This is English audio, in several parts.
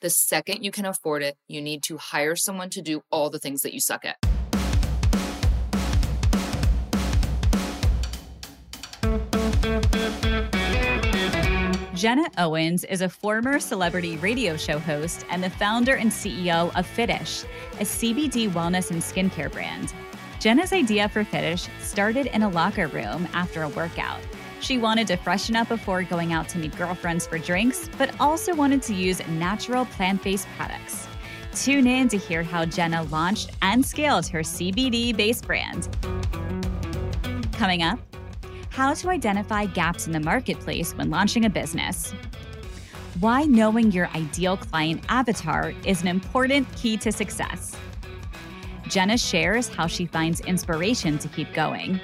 The second you can afford it, you need to hire someone to do all the things that you suck at. Jenna Owens is a former celebrity radio show host and the founder and CEO of Fittish, a CBD wellness and skincare brand. Jenna's idea for Fittish started in a locker room after a workout. She wanted to freshen up before going out to meet girlfriends for drinks, but also wanted to use natural plant based products. Tune in to hear how Jenna launched and scaled her CBD based brand. Coming up, how to identify gaps in the marketplace when launching a business. Why knowing your ideal client avatar is an important key to success. Jenna shares how she finds inspiration to keep going.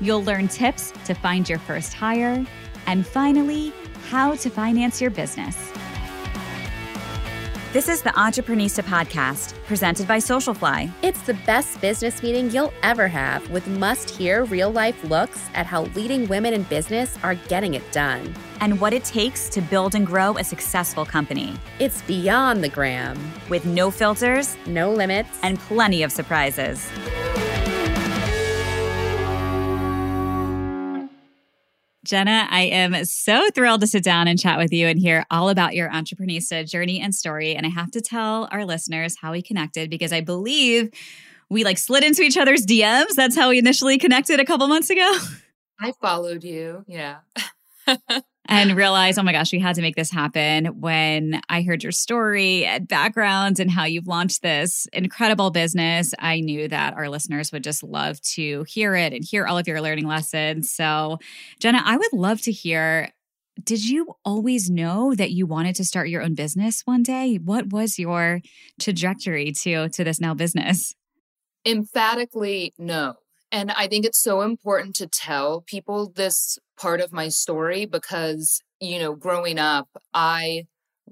You'll learn tips to find your first hire. And finally, how to finance your business. This is the Entreprenista podcast, presented by Socialfly. It's the best business meeting you'll ever have with must hear real life looks at how leading women in business are getting it done. And what it takes to build and grow a successful company. It's beyond the gram, with no filters, no limits, and plenty of surprises. Jenna, I am so thrilled to sit down and chat with you and hear all about your entrepreneurship journey and story. And I have to tell our listeners how we connected because I believe we like slid into each other's DMs. That's how we initially connected a couple months ago. I followed you. Yeah. and realize, oh my gosh, we had to make this happen when I heard your story uh, and background and how you've launched this incredible business. I knew that our listeners would just love to hear it and hear all of your learning lessons. So, Jenna, I would love to hear. Did you always know that you wanted to start your own business one day? What was your trajectory to to this now business? Emphatically, no. And I think it's so important to tell people this part of my story because, you know, growing up, I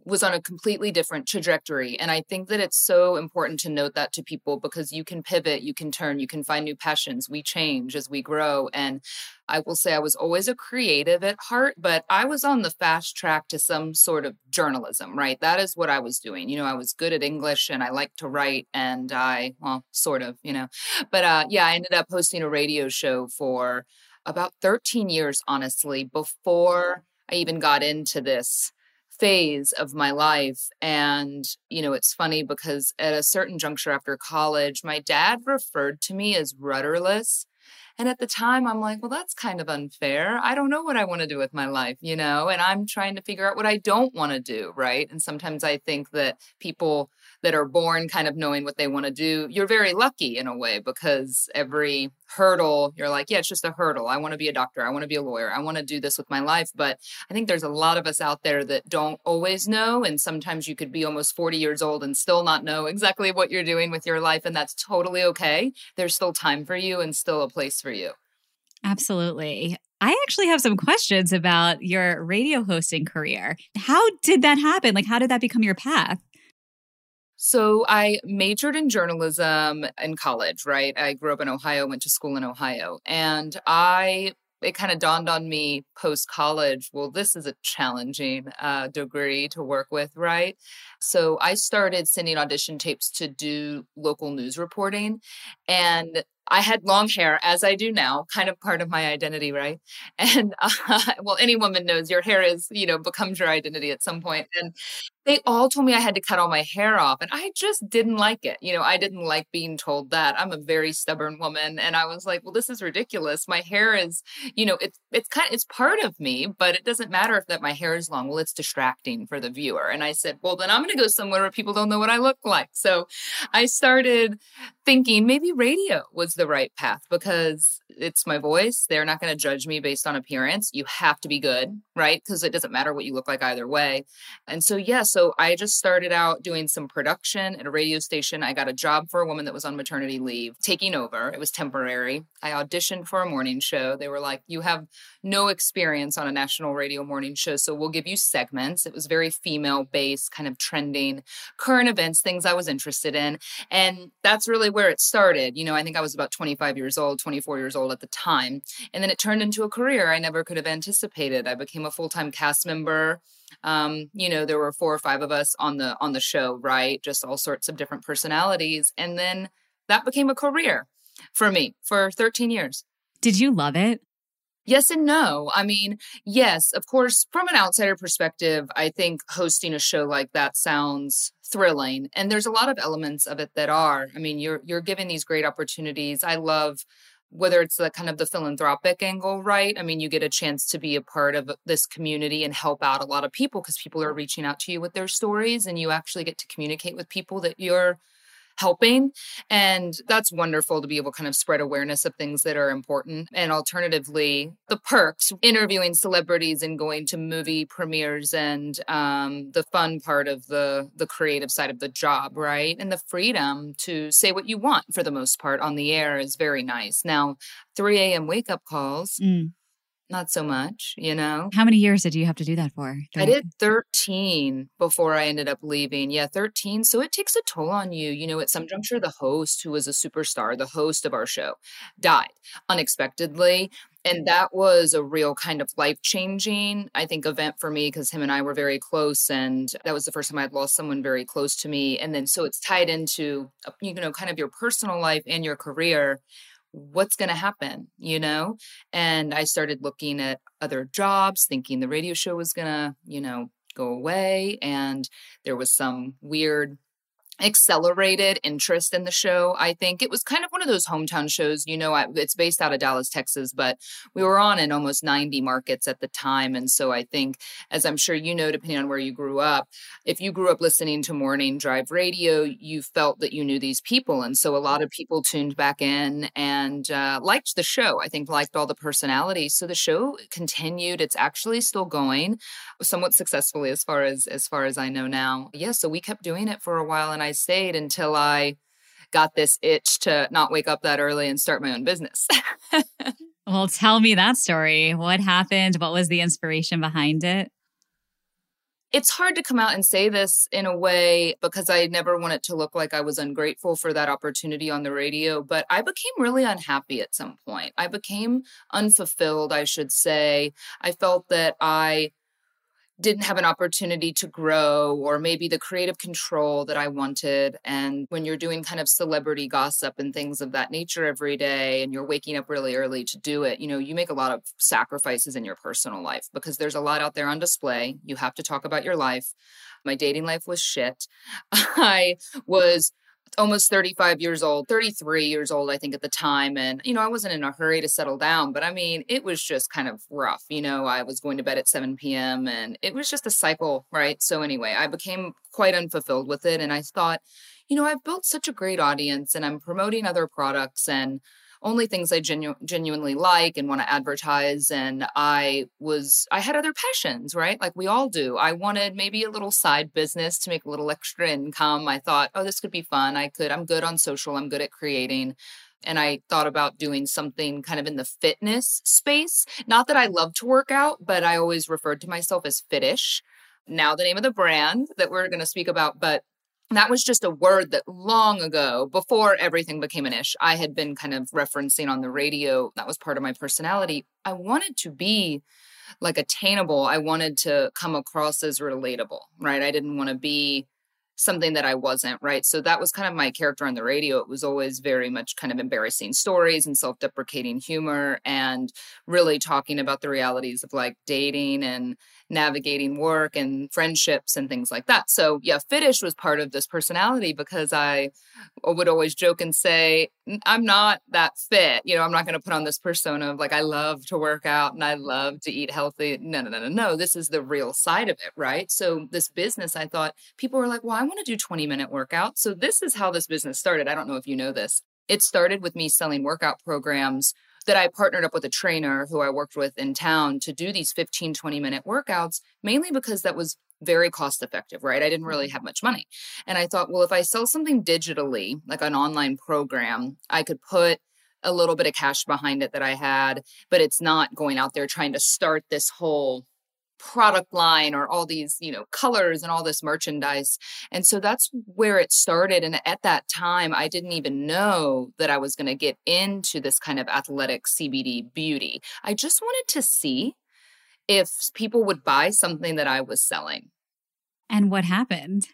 was on a completely different trajectory. And I think that it's so important to note that to people because you can pivot, you can turn, you can find new passions. We change as we grow. And I will say I was always a creative at heart, but I was on the fast track to some sort of journalism, right? That is what I was doing. You know, I was good at English and I liked to write and I, well, sort of, you know, but uh, yeah, I ended up hosting a radio show for about 13 years, honestly, before I even got into this phase of my life. And, you know, it's funny because at a certain juncture after college, my dad referred to me as rudderless. And at the time, I'm like, well, that's kind of unfair. I don't know what I want to do with my life, you know, and I'm trying to figure out what I don't want to do. Right. And sometimes I think that people that are born kind of knowing what they want to do, you're very lucky in a way because every hurdle, you're like, yeah, it's just a hurdle. I want to be a doctor. I want to be a lawyer. I want to do this with my life. But I think there's a lot of us out there that don't always know. And sometimes you could be almost 40 years old and still not know exactly what you're doing with your life. And that's totally okay. There's still time for you and still a place for you. Absolutely. I actually have some questions about your radio hosting career. How did that happen? Like, how did that become your path? So I majored in journalism in college, right? I grew up in Ohio, went to school in Ohio, and I it kind of dawned on me post college well this is a challenging uh, degree to work with right so i started sending audition tapes to do local news reporting and I had long hair, as I do now, kind of part of my identity, right? And uh, well, any woman knows your hair is, you know, becomes your identity at some. And they all told me I had to cut all my hair off, and I just didn't like it. You know, I didn't like being told that. I'm a very stubborn woman, and I was like, well, this is ridiculous. My hair is, you know, it's it's kind of it's part of me, but it doesn't matter if that my hair is long. Well, it's distracting for the viewer. And I said, well, then I'm going to go somewhere where people don't know what I look like. So I started thinking maybe radio was the right path because it's my voice. They're not going to judge me based on appearance. You have to be good, right? Because it doesn't matter what you look like either way. And so, yeah, so I just started out doing some production at a radio station. I got a job for a woman that was on maternity leave, taking over. It was temporary. I auditioned for a morning show. They were like, You have no experience on a national radio morning show, so we'll give you segments. It was very female based, kind of trending, current events, things I was interested in. And that's really where it started. You know, I think I was about 25 years old, 24 years old at the time. And then it turned into a career I never could have anticipated. I became a full time cast member Um, you know, there were four or five of us on the on the show, right? Just all sorts of different personalities. And then that became a career for me for 13 years. Did you love it? Yes and no. I mean, yes, of course, from an outsider perspective, I think hosting a show like that sounds thrilling and there's a lot of elements of it that are. I mean, you're you're given these great opportunities. I love whether it's the kind of the philanthropic angle, right? I mean, you get a chance to be a part of this community and help out a lot of people because people are reaching out to you with their stories and you actually get to communicate with people that you're helping. And that's wonderful to be able to kind of spread awareness of things that are important. And alternatively, the perks, interviewing celebrities and going to movie premieres and um, the fun part of the the creative side of the job, right? And the freedom to say what you want for the most part on the air is very nice. Now, 3 a.m. wake up calls. Mm not so much, you know. How many years did you have to do that for? I did 13 before I ended up leaving. Yeah, 13. So it takes a toll on you. You know, at some juncture, the host, who was a superstar, the host of our show, died unexpectedly. And that was a real kind of life changing, I think, event for me because him and I were very close. And that was the first time I'd lost someone very close to me. And then so it's tied into, uh, you know, kind of your personal life and your career what's going to happen, you know? And I started looking at other jobs, thinking the radio show was going to, you know, go away. And there was some weird accelerated interest in the show. I think it was kind of one of those hometown shows. You know, it's based out of Dallas, Texas, but we were on in almost 90 markets at the time. And so I think, as I'm sure you know, depending on where you grew up, if you grew up listening to morning drive radio, you felt that you knew these people. And so a lot of people tuned back in and uh, liked the show. I think liked all the personalities. So the show continued. It's actually still going somewhat successfully as far as as far as I know now. Yeah, so we kept doing it for a while and I I stayed until I got this itch to not wake up that early and start my own business. well, tell me that story. What happened? What was the inspiration behind it? It's hard to come out and say this in a way because I never want it to look like I was ungrateful for that opportunity on the radio, but I became really unhappy at some point. I became unfulfilled, I should say. I felt that I didn't have an opportunity to grow or maybe the creative control that I wanted. And when you're doing kind of celebrity gossip and things of that nature every day and you're waking up really early to do it, you know, you make a lot of sacrifices in your personal life because there's a lot out there on display. You have to talk about your life. My dating life was shit. I was almost 35 years old, 33 years old, I think, at the time. And, you know, I wasn't in a hurry to settle down, but I mean, it was just kind of rough. You know, I was going to bed at 7 p.m. and it was just a cycle, right? So, anyway, I became quite unfulfilled with it. And I thought, you know, I've built such a great audience and I'm promoting other products and only things I genu- genuinely like and want to advertise. And I was, I had other passions, right? Like we all do. I wanted maybe a little side business to make a little extra income. I thought, oh, this could be fun. I could, I'm good on social, I'm good at creating. And I thought about doing something kind of in the fitness space. Not that I love to work out, but I always referred to myself as fittish. Now, the name of the brand that we're going to speak about, but that was just a word that long ago, before everything became an ish, I had been kind of referencing on the radio. That was part of my personality. I wanted to be like attainable. I wanted to come across as relatable, right? I didn't want to be something that I wasn't, right? So that was kind of my character on the radio. It was always very much kind of embarrassing stories and self deprecating humor and really talking about the realities of like dating and navigating work and friendships and things like that. So, yeah, Fittish was part of this personality because I would always joke and say, I'm not that fit. You know, I'm not going to put on this persona of like, I love to work out and I love to eat healthy. No, no, no, no, no. This is the real side of it, right? So, this business, I thought people were like, well, I want to do 20 minute workouts. So, this is how this business started. I don't know if you know this. It started with me selling workout programs that I partnered up with a trainer who I worked with in town to do these 15, 20 minute workouts, mainly because that was very cost effective, right? I didn't really mm-hmm. have much money. And I thought, well, if I sell something digitally, like an online program, I could put a little bit of cash behind it that I had, but it's not going out there trying to start this whole product line or all these you know colors and all this merchandise and so that's where it started and at that time i didn't even know that i was going to get into this kind of athletic cbd beauty i just wanted to see if people would buy something that I was selling. And what happened?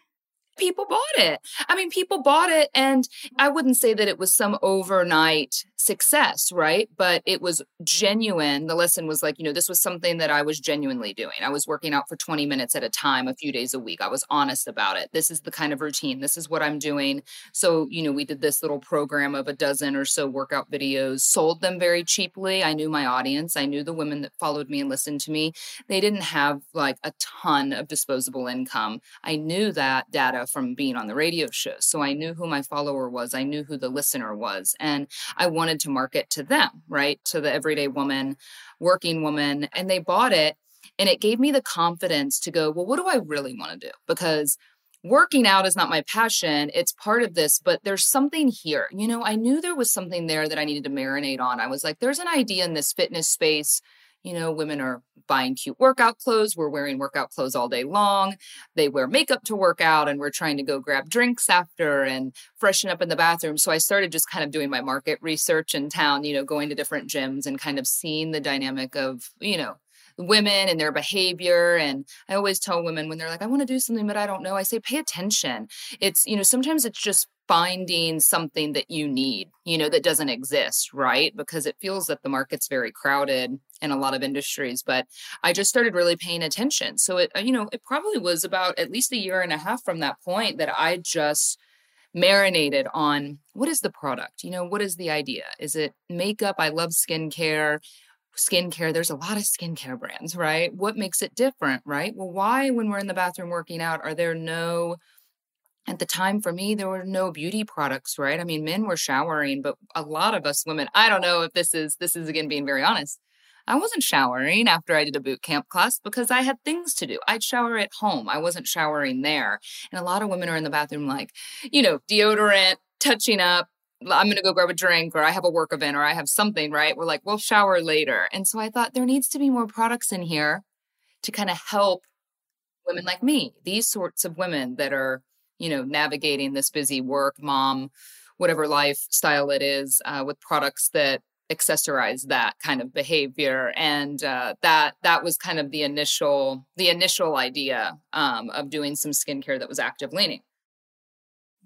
People bought it. I mean, people bought it. And I wouldn't say that it was some overnight success, right? But it was genuine. The lesson was like, you know, this was something that I was genuinely doing. I was working out for 20 minutes at a time, a few days a week. I was honest about it. This is the kind of routine. This is what I'm doing. So, you know, we did this little program of a dozen or so workout videos, sold them very cheaply. I knew my audience. I knew the women that followed me and listened to me. They didn't have like a ton of disposable income. I knew that data from being on the radio show. So I knew who my follower was. I knew who the listener was. And I wanted to market to them, right? To the everyday woman, working woman. And they bought it. And it gave me the confidence to go, well, what do I really want to do? Because working out is not my passion. It's part of this, but there's something here. You know, I knew there was something there that I needed to marinate on. I was like, there's an idea in this fitness space you know, women are buying cute workout clothes. We're wearing workout clothes all day long. They wear makeup to work out, and we're trying to go grab drinks after and freshen up in the bathroom. So I started just kind of doing my market research in town, you know, going to different gyms and kind of seeing the dynamic of, you know, women and their behavior. And I always tell women when they're like, I want to do something, but I don't know, I say, pay attention. It's, you know, sometimes it's just finding something that you need, you know, that doesn't exist, right? Because it feels that the market's very crowded in a lot of industries. But I just started really paying attention. So it, uh, you know, it probably was about at least a year and a half from that point that I just marinated on what is the product? You know, what is the idea? Is it makeup? I love skincare. Skincare, there's a lot of skincare brands, right? What makes it different, right? Well, why, when we're in the bathroom working out, are there no at the time for me there were no beauty products right i mean men were showering but a lot of us women i don't know if this is this is again being very honest i wasn't showering after i did a boot camp class because i had things to do i'd shower at home i wasn't showering there and a lot of women are in the bathroom like you know deodorant touching up I'm going to go grab a drink or I have a work event or I have something, right? We're like, we'll shower later. And so I thought there needs to be more products in here to kind of help women like me, these sorts of women that are you know, navigating this busy work, mom, whatever lifestyle it is, uh, with products that accessorize that kind of behavior. And uh, that that was kind of the initial the initial idea um, of doing some skincare that was active leaning.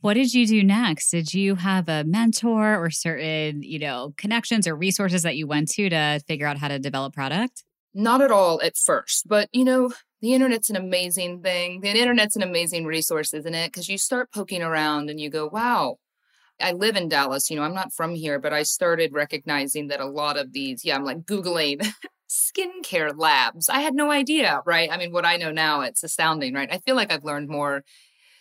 What did you do next? Did you have a mentor or certain you know connections or resources that you went to to figure out how to develop product? Not at all at first but you know the internet's an amazing thing. The internet's an amazing resource, isn't it? Because you start poking around and you go, wow, I live in Dallas. You know, I'm not from here, but I started recognizing that a lot of these, yeah, I'm like Googling skincare labs. I had no idea, right? I mean, what I know now, it's astounding, right? I feel like I've learned more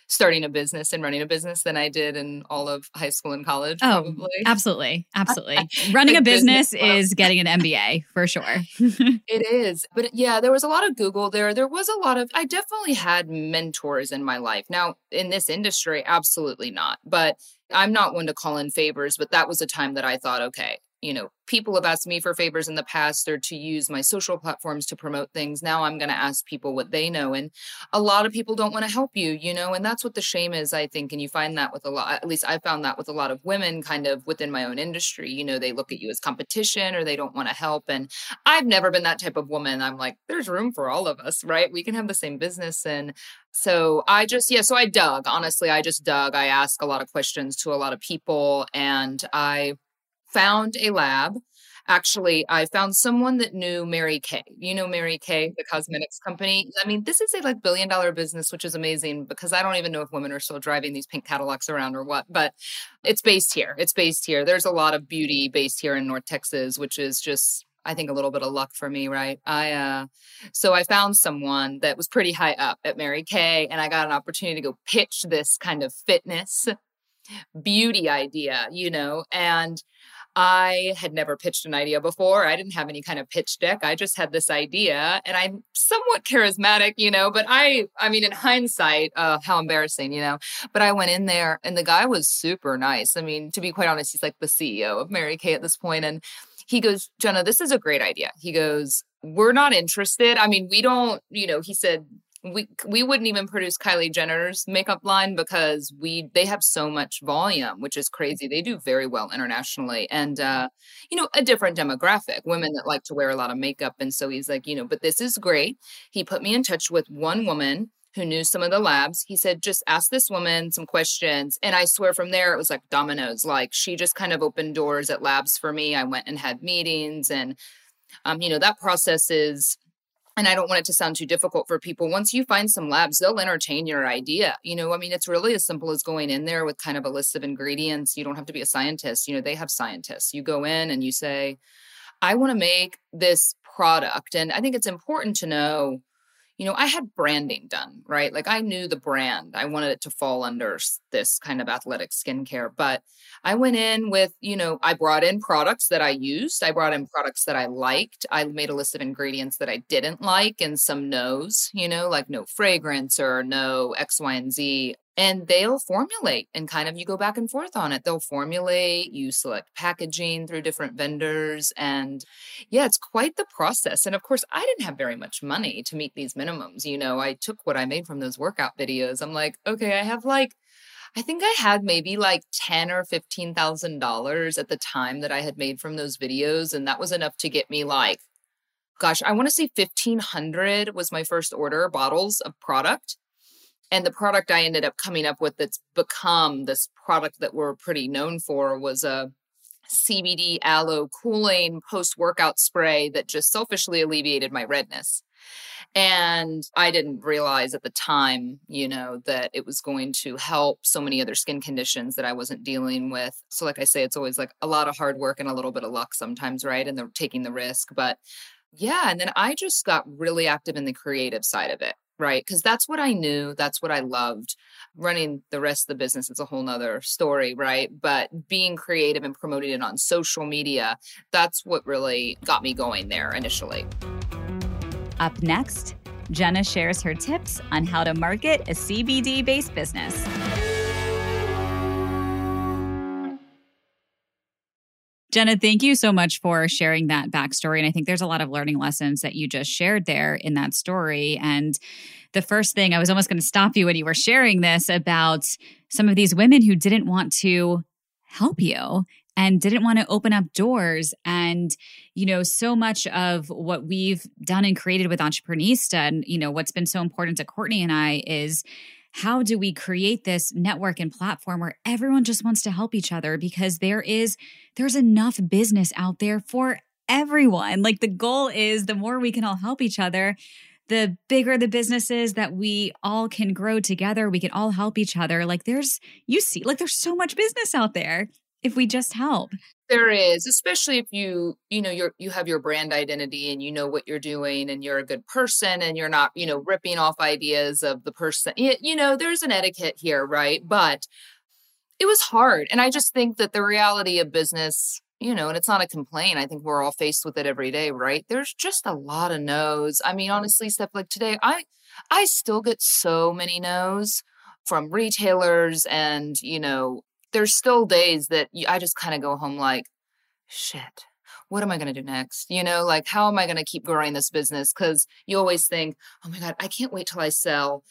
starting a business and running a business than I did in all of high school and college. Oh, probably. absolutely. Absolutely. running a business, business is getting an MBA for sure. it is. But yeah, there was a lot of Google there. There was a lot of, I definitely had mentors in my life. Now, in this industry, absolutely not. But I'm not one to call in favors, but that was a time that I thought, okay, you know, people have asked me for favors in the past or to use my social platforms to promote things. Now I'm going to ask people what they know. And a lot of people don't want to help you, you know, and that's what the shame is, I think. And you find that with a lot, at least I found that with a lot of women kind of within my own industry. You know, they look at you as competition or they don't want to help. And I've never been that type of woman. I'm like, there's room for all of us, right? We can have the same business. And so I just, yeah, so I dug. Honestly, I just dug. I ask a lot of questions to a lot of people and I, found a lab. Actually, I found someone that knew Mary Kay. You know Mary Kay, the cosmetics company. I mean, this is a like billion dollar business, which is amazing because I don't even know if women are still driving these pink Cadillacs around or what, but it's based here. It's based here. There's a lot of beauty based here in North Texas, which is just I think a little bit of luck for me, right? I uh so I found someone that was pretty high up at Mary Kay and I got an opportunity to go pitch this kind of fitness beauty idea, you know, and I had never pitched an idea before. I didn't have any kind of pitch deck. I just had this idea and I'm somewhat charismatic, you know, but I, I mean, in hindsight, uh, how embarrassing, you know, but I went in there and the guy was super nice. I mean, to be quite honest, he's like the CEO of Mary Kay at this point, And he goes, Jenna, this is a great idea. He goes, we're not interested. I mean, we don't, you know, he said, we we wouldn't even produce Kylie Jenner's makeup line because we they have so much volume, which is crazy. They do very well internationally, and uh, you know a different demographic, women that like to wear a lot of makeup. And so he's like, you know, but this is great. He put me in touch with one woman who knew some of the labs. He said, just ask this woman some questions. And I swear from there, it was like dominoes. Like she just kind of opened doors at labs for me. I went and had meetings and um, you know, that process is and I don't want it to sound too difficult for people. Once you find some labs, they'll entertain your idea. You know, I mean, it's really as simple as going in there with kind of a list of ingredients. You don't have to be a scientist. You know, they have scientists. You go in and you say, I want to make this product. And I think it's important to know you know, I had branding done, right? Like I knew the brand. I wanted it to fall under this kind of athletic skincare. But I went in with, you know, I brought in products that I used. I brought in products that I liked. I made a list of ingredients that I didn't like and some no's, you know, like no fragrance or no X, Y, and Z and they'll formulate and kind of you go back and forth on it. They'll formulate you select packaging through different vendors and yeah it's quite the process and of course i didn't have very much money to meet these minimums you know i took what i made from those workout videos. I'm like okay i have like I think I had maybe like ten or fifteen thousand dollars at the time that I had made from those videos, and that was enough to get me like, gosh, I want to say fifteen hundred was my first order bottles of product, and the product I ended up coming up with that's become this product that we're pretty known for was a CBD aloe cooling post workout spray that just selfishly alleviated my redness. And I didn't realize at the time, you know, that it was going to help so many other skin conditions that I wasn't dealing with. So, like I say, it's always like a lot of hard work and a little bit of luck sometimes, right? And they're taking the risk. But yeah. And then I just got really active in the creative side of it right because that's what i knew that's what i loved. Running the rest of the business is a whole nother story right? But being creative and promoting it on social media that's what really got me going there initially. Up next jenna shares her tips on how to market a cbd based business Jenna, thank you so much for sharing that backstory. And I think there's a lot of learning lessons that you just shared there in that story. And the first thing I was almost going to stop you when you were sharing this about some of these women who didn't want to help you and didn't want to open up doors. And, you know, so much of what we've done and created with Entreprenista and, you know, what's been so important to Courtney and I is how do we create this network and platform where everyone just wants to help each other? Because there is there's enough business out there for everyone. Like the goal is the more we can all help each other the bigger the businesses that we all can grow together we can all help each other. Like there's you see like there's so much business out there if we just help. There is especially if you you know you're you have your brand identity and you know what you're doing and you're a good person and you're not you know ripping off ideas of the person you know there's an etiquette here right? But it was hard and i just think that the reality of business you know and it's not a complaint i think we're all faced with it every day right? There's just a lot of no's. I mean honestly stuff like today i i still get so many no's from retailers and you know there's still days that I just kind of go home like, shit, what am I going to do next? You know, like, how am I going to keep growing this business? Because you always think, oh my God, I can't wait till I sell.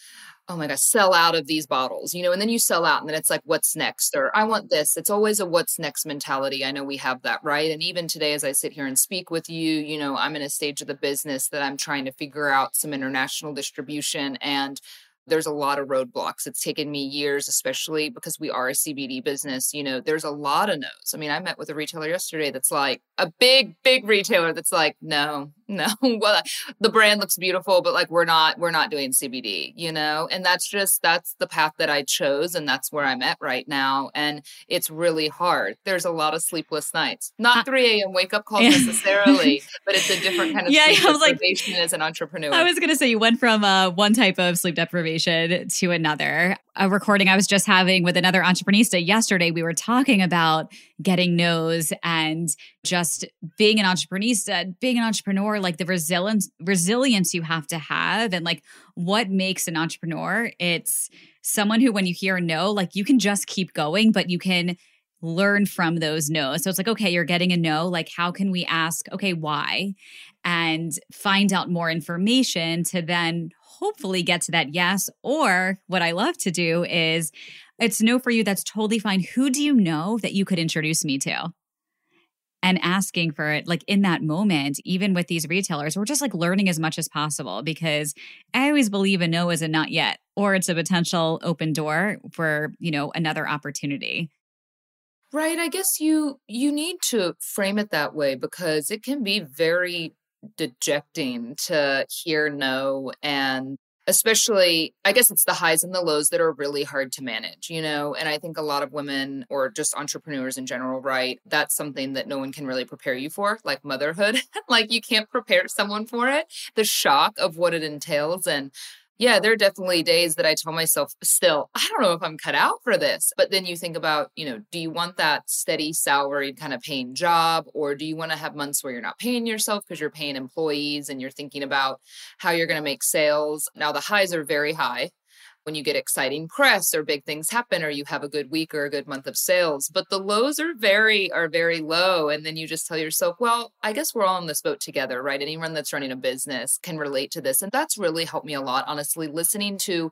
Oh my God, sell out of these bottles, you know, and then you sell out and then it's like, what's next? Or I want this. It's always a what's next mentality. I know we have that, right? And even today, as I sit here and speak with you, you know, I'm in a stage of the business that I'm trying to figure out some international distribution and there's a lot of roadblocks. It's taken me years, especially because we are a CBD business. You know, there's a lot of no's. I mean, I met with a retailer yesterday that's like a big, big retailer that's like, no, no. well, the brand looks beautiful, but like we're not, we're not doing CBD, you know? And that's just, that's the path that I chose. And that's where I'm at right now. And it's really hard. There's a lot of sleepless nights, not 3 a.m. wake up calls necessarily, but it's a different kind of yeah, sleep I was deprivation like, as an entrepreneur. I was going to say you went from uh, one type of sleep deprivation to another. A recording I was just having with another entreprenista yesterday, we were talking about getting no's and just being an entreprenista, being an entrepreneur, like the resilience resilience you have to have and like what makes an entrepreneur. It's someone who when you hear no, like you can just keep going, but you can learn from those no's. So it's like, okay, you're getting a no. Like, how can we ask, okay, why? And find out more information to then hopefully get to that yes. Or what I love to do is it's no for you. That's totally fine. Who do you know that you could introduce me to? and asking for it like in that moment even with these retailers we're just like learning as much as possible because i always believe a no is a not yet or it's a potential open door for you know another opportunity right i guess you you need to frame it that way because it can be very dejecting to hear no and especially i guess it's the highs and the lows that are really hard to manage you know and i think a lot of women or just entrepreneurs in general right that's something that no one can really prepare you for like motherhood. Like you can't prepare someone for it. The shock of what it entails and yeah, there are definitely days that I tell myself still, I don't know if I'm cut out for this. But then you think about, you know, do you want that steady salaried kind of paying job? Or do you want to have months where you're not paying yourself because you're paying employees and you're thinking about how you're going to make sales? Now, the highs are very high when you get exciting press or big things happen or you have a good week or a good month of sales but the lows are very are very low. And then you just tell yourself well i guess we're all in this boat together right? Anyone that's running a business can relate to this. And that's really helped me a lot honestly listening to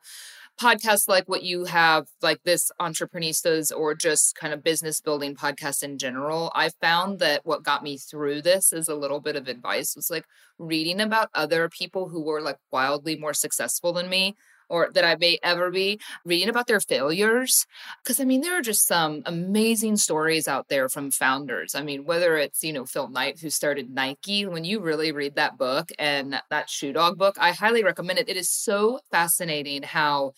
podcasts like what you have, like this Entreprenistas or just kind of business building podcasts in general, I found that what got me through this is a little bit of advice was like reading about other people who were like wildly more successful than me or that I may ever be, reading about their failures. Because I mean, there are just some amazing stories out there from founders. I mean, whether it's, you know, Phil Knight, who started Nike, when you really read that book and that Shoe Dog book, I highly recommend it. It is so fascinating how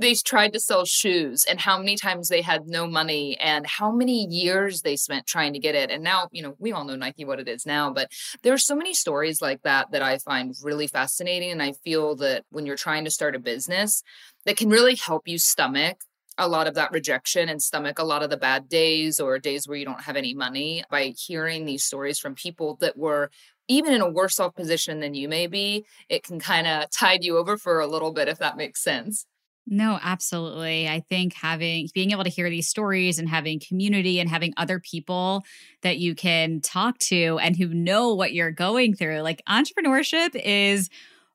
they tried to sell shoes and how many times they had no money and how many years they spent trying to get it. And now, you know, we all know Nike what it is now, but there are so many stories like that that I find really fascinating. And I feel that when you're trying to start a business, that can really help you stomach a lot of that rejection and stomach a lot of the bad days or days where you don't have any money by hearing these stories from people that were even in a worse off position than you may be, it can kind of tide you over for a little bit, if that makes sense. No, absolutely. I think having being able to hear these stories and having community and having other people that you can talk to and who know what you're going through. Like entrepreneurship is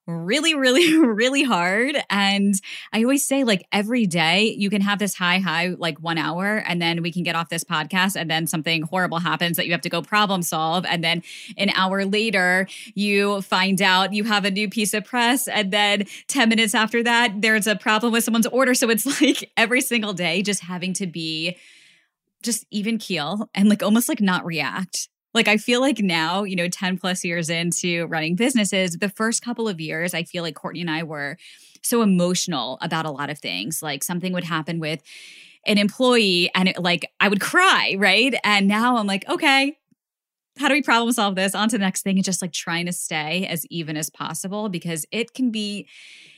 really, really, really hard. And I always say, like, every day you can have this high, high, like one hour, and then we can get off this podcast, and then something horrible happens that you have to go problem solve. And then an hour later, you find out you have a new piece of press. And then 10 minutes after that, there's a problem with someone's order. So it's like every single day just having to be just even keel and like almost like not react like I feel like now, you know, 10 plus years into running businesses, the first couple of years, I feel like Courtney and I were so emotional about a lot of things. Like something would happen with an employee and it, like I would cry, right? And now I'm like, okay, how do we problem solve this? On to the next thing and just like trying to stay as even as possible because it can be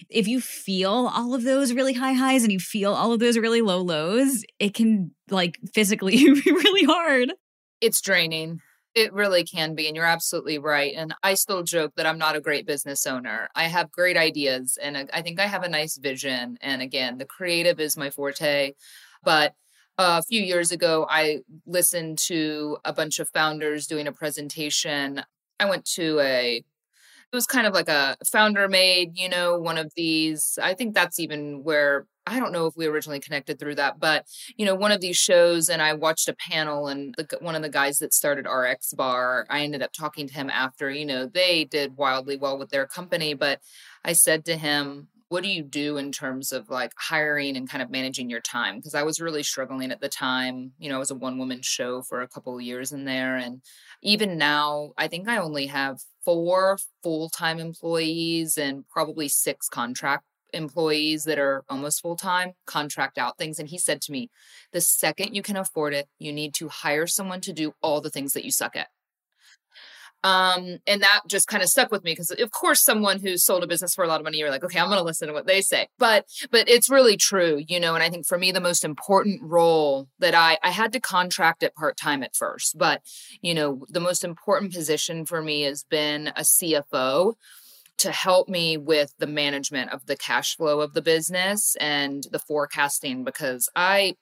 if you feel all of those really high highs and you feel all of those really low lows, it can like physically be really hard. It's draining. It really can be. And you're absolutely right. And I still joke that I'm not a great business owner. I have great ideas and I think I have a nice vision. And again, the creative is my forte. But uh, a few years ago, I listened to a bunch of founders doing a presentation. I went to a it was kind of like a founder made, you know, one of these. I think that's even where I don't know if we originally connected through that, but you know, one of these shows, and I watched a panel, and the, one of the guys that started RX Bar, I ended up talking to him after. You know, they did wildly well with their company, but I said to him, what do you do in terms of like hiring and kind of managing your time because i was really struggling at the time you know it was a one woman show for a couple of years in there and even now i think i only have four full-time employees and probably six contract employees that are almost full time contract out things. And he said to me, the second you can afford it, you need to hire someone to do all the things that you suck at. Um, and that just kind of stuck with me because of course someone who sold a business for a lot of money, you're like, okay, I'm gonna listen to what they say. But but it's really true, you know, and I think for me the most important role that I I had to contract it part-time at first, but you know, the most important position for me has been a CFO to help me with the management of the cash flow of the business and the forecasting because I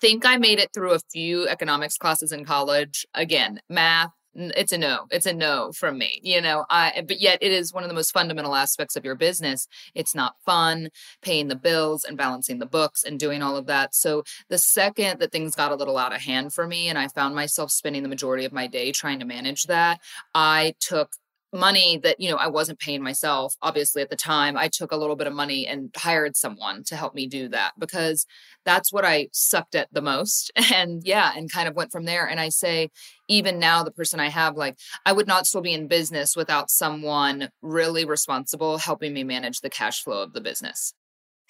think I made it through a few economics classes in college. Again, math, it's a no it's a no from me you know i but yet it is one of the most fundamental aspects of your business. It's not fun paying the bills and balancing the books and doing all of that. So the second that things got a little out of hand for me and i found myself spending the majority of my day trying to manage that i took money that you know I wasn't paying myself obviously at the time I took a little bit of money and hired someone to help me do that because that's what I sucked at the most. And yeah and kind of went from there. And I say even now the person I have like I would not still be in business without someone really responsible helping me manage the cash flow of the business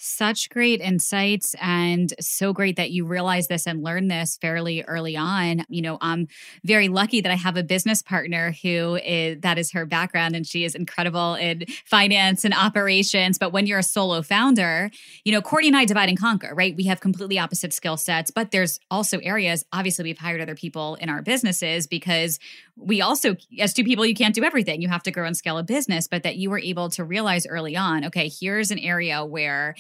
such great insights and so great that you realize this and learn this fairly early on. You know, I'm very lucky that I have a business partner who is that is her background and she is incredible in finance and operations. But when you're a solo founder, you know, Courtney and I divide and conquer, right? We have completely opposite skill sets, but there's also areas, obviously, we've hired other people in our businesses because we also, as two people, you can't do everything. You have to grow and scale a business, but that you were able to realize early on, okay, here's an area where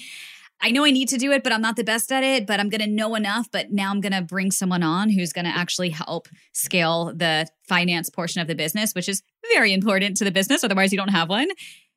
I know I need to do it, but I'm not the best at it, but I'm going to know enough. But now I'm going to bring someone on who's going to actually help scale the finance portion of the business, which is very important to the business. Otherwise, you don't have one.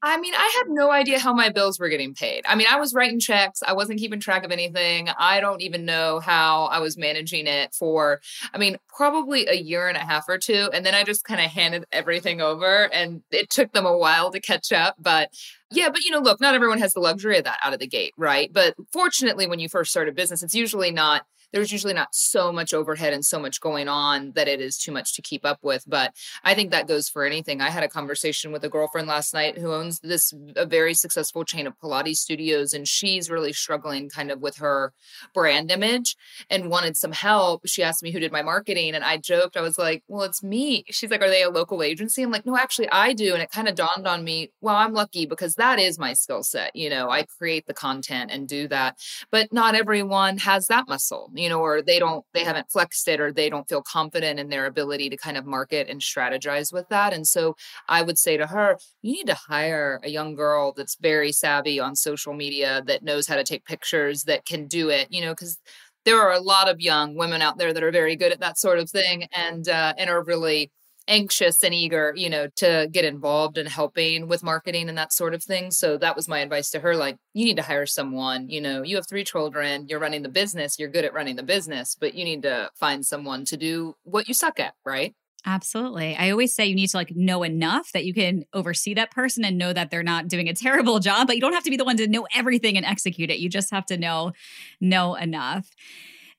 I mean, I had no idea how my bills were getting paid. I mean, I was writing checks. I wasn't keeping track of anything. I don't even know how I was managing it for, I mean, probably a year and a half or two. And then I just kind of handed everything over and it took them a while to catch up. But yeah, but you know, look, not everyone has the luxury of that out of the gate, right? But fortunately, when you first start a business, it's usually not there's usually not so much overhead and so much going on that it is too much to keep up with. But I think that goes for anything. I had a conversation with a girlfriend last night who owns this a very successful chain of Pilates studios, and she's really struggling kind of with her brand image and wanted some help. She asked me who did my marketing, and I joked, I was like, Well, it's me. She's like, Are they a local agency? I'm like, No, actually, I do. And it kind of dawned on me, Well, I'm lucky because that is my skill set. You know, I create the content and do that. But not everyone has that muscle know, or they don't, they haven't flexed it or they don't feel confident in their ability to kind of market and strategize with that. And so I would say to her, you need to hire a young girl that's very savvy on social media, that knows how to take pictures, that can do it, you know, because there are a lot of young women out there that are very good at that sort of thing and uh, and are really anxious and eager, you know, to get involved in helping with marketing and that sort of thing. So that was my advice to her like you need to hire someone, you know, you have 3 children, you're running the business, you're good at running the business, but you need to find someone to do what you suck at, right? Absolutely. I always say you need to like know enough that you can oversee that person and know that they're not doing a terrible job, but you don't have to be the one to know everything and execute it. You just have to know know enough.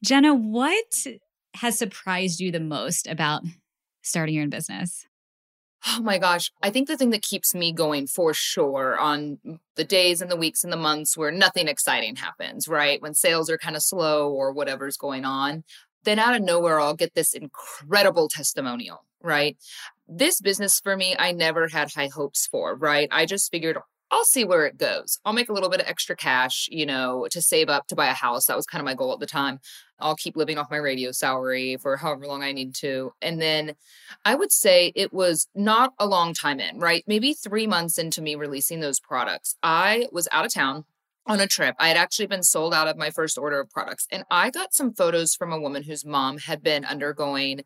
Jenna, what has surprised you the most about starting your own business? Oh my gosh. I think the thing that keeps me going for sure on mm, the days and the weeks and the months where nothing exciting happens, right? When sales are kind of slow or whatever's going on, then out of nowhere, I'll get this incredible testimonial, right? This business for me, I never had high hopes for, right? I just figured I'll see where it goes. I'll make a little bit of extra cash, you know, to save up to buy a house. That was kind of my goal at the time. I'll keep living off my radio salary for however long I need to. And then I would say it was not a long time in, right? Maybe three months into me releasing those products. I was out of town on a trip. I had actually been sold out of my first order of products. And I got some photos from a woman whose mom had been undergoing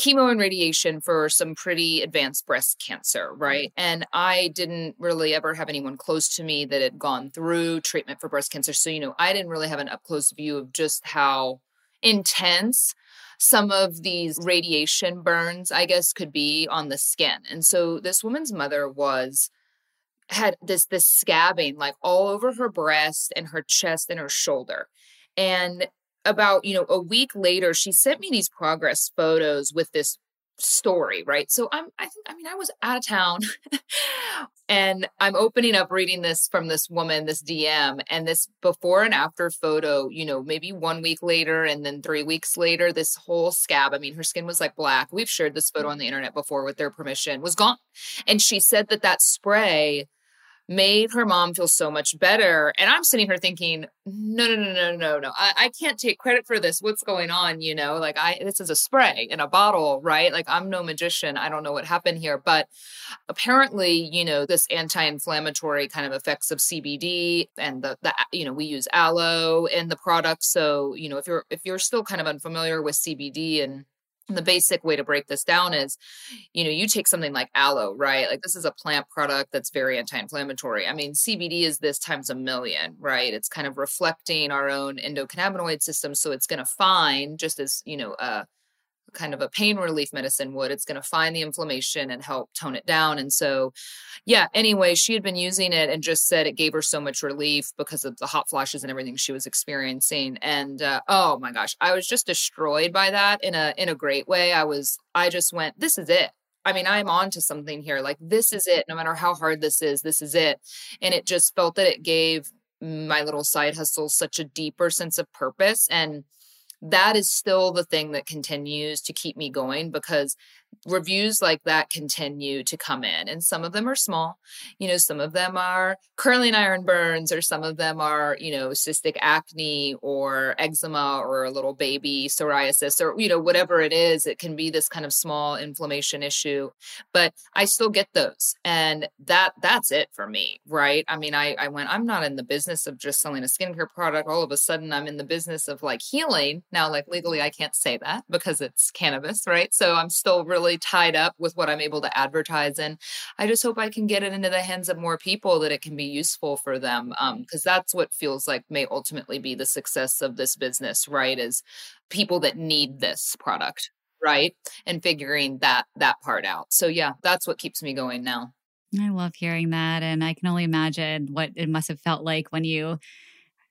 chemo and radiation for some pretty advanced breast cancer, right? Mm-hmm. And I didn't really ever have anyone close to me that had gone through treatment for breast cancer. So, you know, I didn't really have an up close view of just how intense some of these radiation burns, I guess, could be on the skin. And so this woman's mother was had this this scabbing like all over her breast and her chest and her shoulder. And about you know a week later she sent me these progress photos with this story right? So i'm i think i mean i was out of town and i'm opening up reading this from this woman this dm and this before and after photo you know maybe one week later and then three weeks later this whole scab i mean her skin was like black. We've shared this photo mm. on the internet before with their permission was gone. And she said that that spray made her mom feel so much better. And I'm sitting here thinking, no, no, no, no, no, no. I, I can't take credit for this. What's going on? You know, like I this is a spray in a bottle, right? Like I'm no magician. I don't know what happened here. But apparently, you know, this anti-inflammatory kind of effects of CBD and the the you know, we use aloe in the product. So, you know, if you're if you're still kind of unfamiliar with CBD and And the basic way to break this down is, you know, you take something like aloe, right? Like this is a plant product that's very anti-inflammatory. I mean, CBD is this times a million, right? It's kind of reflecting our own endocannabinoid system, so it's going to find just as you know, uh, kind of a pain relief medicine would. It's going to find the inflammation and help tone it down. And so, yeah, anyway, she had been using it and just said it gave her so much relief because of the hot flashes and everything she was experiencing. And uh, oh my gosh, I was just destroyed by that in a in a great way. I was I just went, this is it. I mean, I'm on to something here. Like this is it. No matter how hard this is, this is it. And it just felt that it gave my little side hustle such a deeper sense of purpose and that is still the thing that continues to keep me going because reviews like that continue to come in and some of them are small. You know some of them are curling iron burns or some of them are you know cystic acne or eczema or a little baby psoriasis or you know whatever it is it can be this kind of small inflammation issue but i still get those and that that's it for me right? I mean i i went i'm not in the business of just selling a skincare product. All of a sudden i'm in the business of like healing. Now like legally i can't say that because it's cannabis right? So i'm still really really tied up with what I'm able to advertise and I just hope I can get it into the hands of more people that it can be useful for them because um, that's what feels like may ultimately be the success of this business, right? Is people that need this product, right? And figuring that that part out. So yeah, that's what keeps me going now. I love hearing that and I can only imagine what it must have felt like when you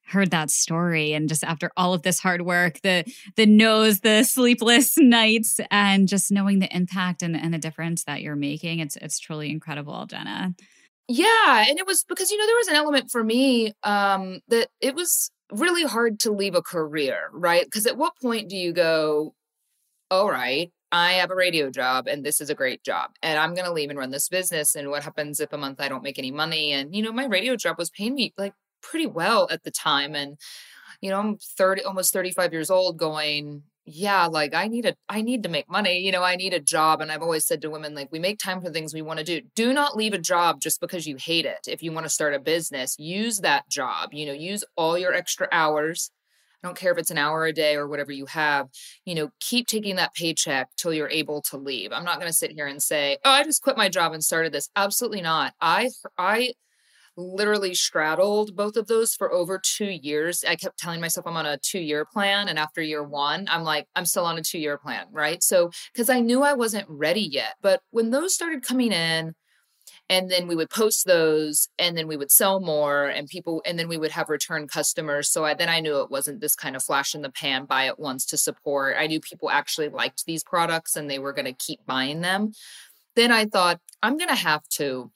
heard that story and just after all of this hard work the the no's the sleepless nights and just knowing the impact and, and the difference that you're making it's it's truly incredible jenna yeah and it was because you know there was an element for me um that it was really hard to leave a career right because at what point do you go all right I have a radio job and this is a great job and I'm going to leave and run this business. And what happens if a month I don't make any money? And, you know, my radio job was paying me like pretty well at the time. And, you know, I'm 30, almost 35 years old going, yeah, like I need a, I need to make money. You know, I need a job. And I've always said to women, like, we make time for things we want to do. Do not leave a job just because you hate it. If you want to start a business, use that job, you know, use all your extra hours. I don't care if it's an hour a day or whatever you have, you know, keep taking that paycheck till you're able to leave. I'm not going to sit here and say, "Oh, I just quit my job and started this." Absolutely not. I I literally straddled both of those for over two years. I kept telling myself I'm on a two year plan. And after year one, I'm like, I'm still on a two year plan, right? So, because I knew I wasn't ready yet. But when those started coming in, and then we would post those and then we would sell more and people and then we would have return customers so I, then i knew it wasn't this kind of flash in the pan buy it once to support i knew people actually liked these products and they were going to keep buying them then i thought i'm going to have to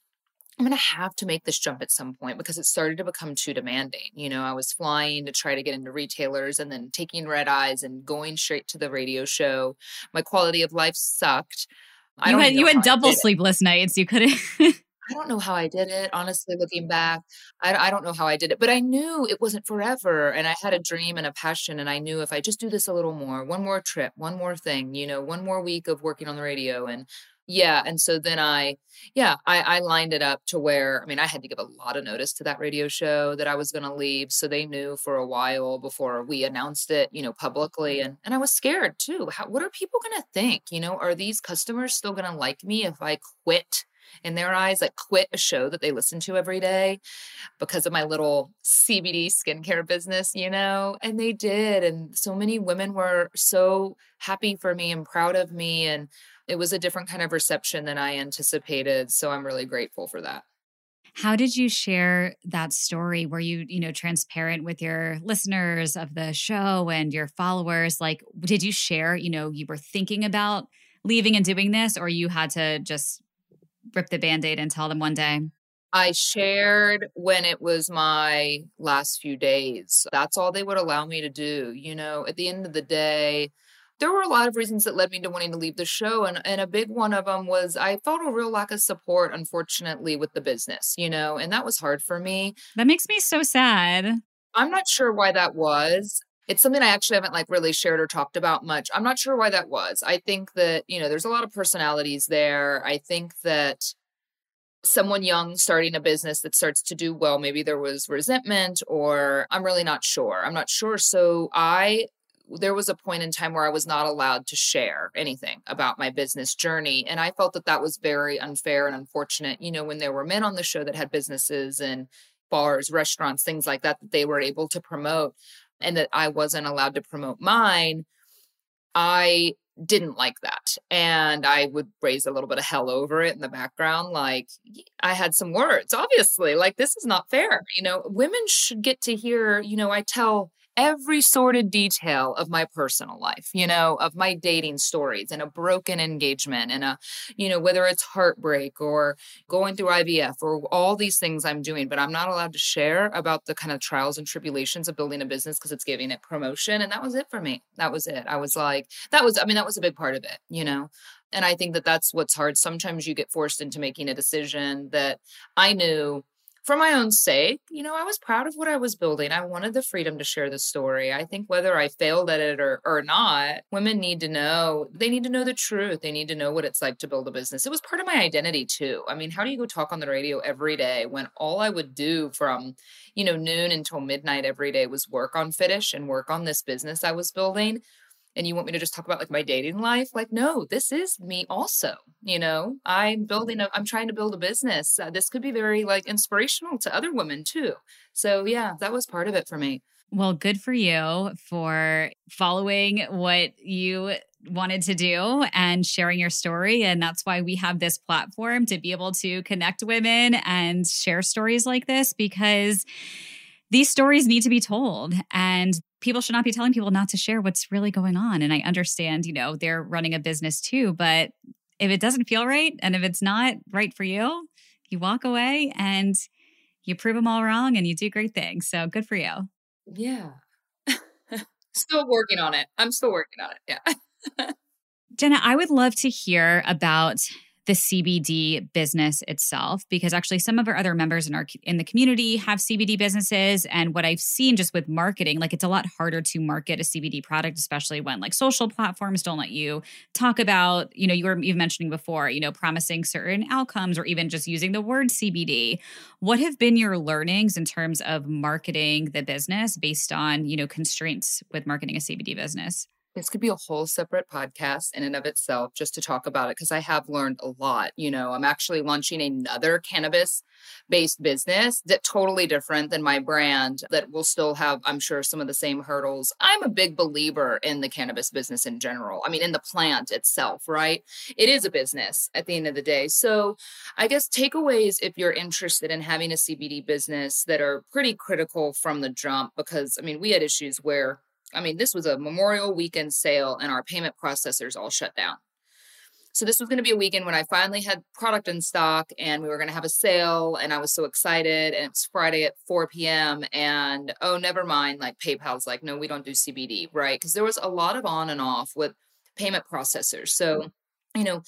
I'm going to have to make this jump at some point because it started to become too demanding. You know, I was flying to try to get into retailers and then taking red eyes and going straight to the radio show. My quality of life sucked. I you had you had double sleepless it. nights. You couldn't. I don't know how I did it. Honestly, looking back, I, I don't know how I did it, but I knew it wasn't forever. And I had a dream and a passion. And I knew if I just do this a little more, one more trip, one more thing, you know, one more week of working on the radio and yeah and so then i yeah I, I lined it up to where i mean i had to give a lot of notice to that radio show that i was going to leave so they knew for a while before we announced it you know publicly mm-hmm. and and i was scared too How, what are people going to think you know are these customers still going to like me if i quit in their eyes, like quit a show that they listen to every day because of my little CBD skincare business, you know? And they did. And so many women were so happy for me and proud of me. And it was a different kind of reception than I anticipated. So I'm really grateful for that. How did you share that story? Were you, you know, transparent with your listeners of the show and your followers? Like, did you share, you know, you were thinking about leaving and doing this, or you had to just rip the band aid and tell them one day? I shared when it was my last few days. That's all they would allow me to do. You know, at the end of the day, there were a lot of reasons that led me to wanting to leave the show. And, and a big one of them was I felt a real lack of support, unfortunately, with the business, you know, and that was hard for me. That makes me so sad. I'm not sure why that was. It's something I actually haven't like really shared or talked about much. I'm not sure why that was. I think that, you know, there's a lot of personalities there. I think that someone young starting a business that starts to do well, maybe there was resentment or I'm really not sure. I'm not sure. So I there was a point in time where I was not allowed to share anything about my business journey. And I felt that that was very unfair and unfortunate. You know, when there were men on the show that had businesses and bars, restaurants, things like that, that they were able to promote, and that I wasn't allowed to promote mine, I didn't like that. And I would raise a little bit of hell over it in the background. Like, I had some words, obviously, like, this is not fair. You know, women should get to hear, you know, I tell every sordid detail of my personal life, you know, of my dating stories and a broken engagement and a, you know, whether it's heartbreak or going through IVF or all these things I'm doing, but I'm not allowed to share about the kind of trials and tribulations of building a business because it's giving it promotion. And that was it for me. That was it. I was like, that was, I mean, that was a big part of it, you know. And I think that that's what's hard. Sometimes you get forced into making a decision that I knew for my own sake, you know, I was proud of what I was building. I wanted the freedom to share the story. I think whether I failed at it or, or not, women need to know, they need to know the truth. They need to know what it's like to build a business. It was part of my identity too. I mean, how do you go talk on the radio every day when all I would do from, you know, noon until midnight every day was work on Fitish and work on this business I was building? And you want me to just talk about like my dating life? Like no this is me also you know? I'm building a i'm trying to build a business. Uh, this could be very like inspirational to other women too. So yeah that was part of it for me. Well good for you for following what you wanted to do and sharing your story and that's why we have this platform to be able to connect women and share stories like this because these stories need to be told and people should not be telling people not to share what's really going on. And I understand, you know, they're running a business too, but if it doesn't feel right and if it's not right for you, you walk away and you prove them all wrong and you do great things. So good for you. Yeah. still working on it. I'm still working on it. Yeah. Jenna, I would love to hear about the CBD business itself because actually some of our other members in our in the community have CBD businesses. And what I've seen just with marketing like it's a lot harder to market a CBD product especially when like social platforms don't let you talk about you know you were even mentioning before you know promising certain outcomes or even just using the word CBD what have been your learnings in terms of marketing the business based on you know constraints with marketing a CBD business this could be a whole separate podcast in and of itself just to talk about it because I have learned a lot. You know, I'm actually launching another cannabis based business that totally different than my brand that will still have I'm sure some of the same hurdles. I'm a big believer in the cannabis business in general. I mean in the plant itself, right? It is a business at the end of the day. So, I guess takeaways if you're interested in having a CBD business that are pretty critical from the jump because I mean we had issues where I mean, this was a Memorial weekend sale and our payment processors all shut down. So this was going to be a weekend when I finally had product in stock and we were going to have a sale and I was so excited and it's Friday at 4 p.m. and oh never mind like PayPal's like no we don't do CBD right because there was a lot of on and off with payment processors. So mm-hmm. you know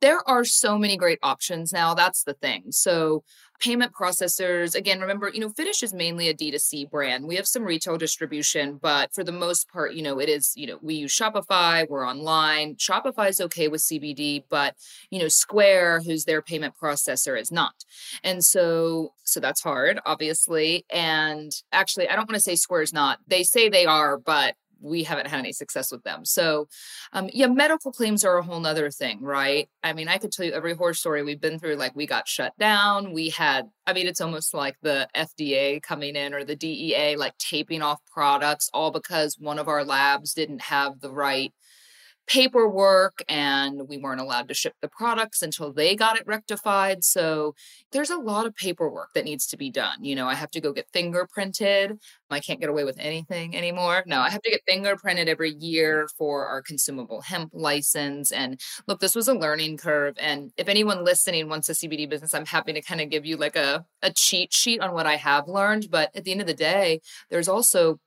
there are so many great options now that's the thing. So payment processors again remember you know fitish is mainly a d2c brand. We have some retail distribution but for the most part you know it is you know we use shopify we're online. Shopify is okay with cbd but you know square who's their payment processor is not. And so so that's hard obviously and actually i don't want to say square is not. They say they are but we haven't had any success with them. So, um, yeah, medical claims are a whole nother thing, right? I mean, I could tell you every horror story we've been through. Like, we got shut down. We had, I mean, it's almost like the FDA coming in or the DEA, like taping off products, all because one of our labs didn't have the right paperwork and we weren't allowed to ship the products until they got it rectified. So there's a lot of paperwork that needs to be done. You know, I have to go get fingerprinted. I can't get away with anything anymore. No, I have to get fingerprinted every year for our consumable hemp license. And look, this was a learning curve. And if anyone listening wants a CBD business, I'm happy to kind of give you like a, a cheat sheet on what I have learned. But at the end of the day, there's also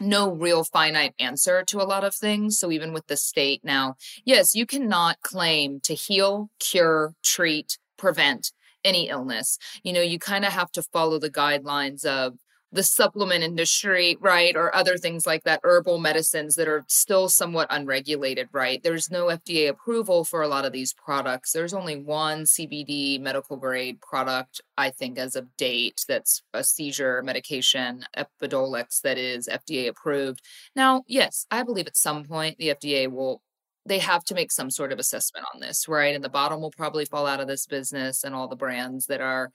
no real finite answer to a lot of things. So even with the state now, yes, you cannot claim to heal, cure, treat, prevent any illness. You know, you kind of have to follow the guidelines of the supplement industry, right? Or other things like that, herbal medicines that are still somewhat unregulated, right? There's no FDA approval for a lot of these products. There's only one CBD medical grade product, I think, as of date, that's a seizure medication, Epidiolex, that is FDA approved. Now, yes, I believe at some point the FDA will they have to make some sort of assessment on this, right? And the bottom will probably fall out of this business and all the brands that are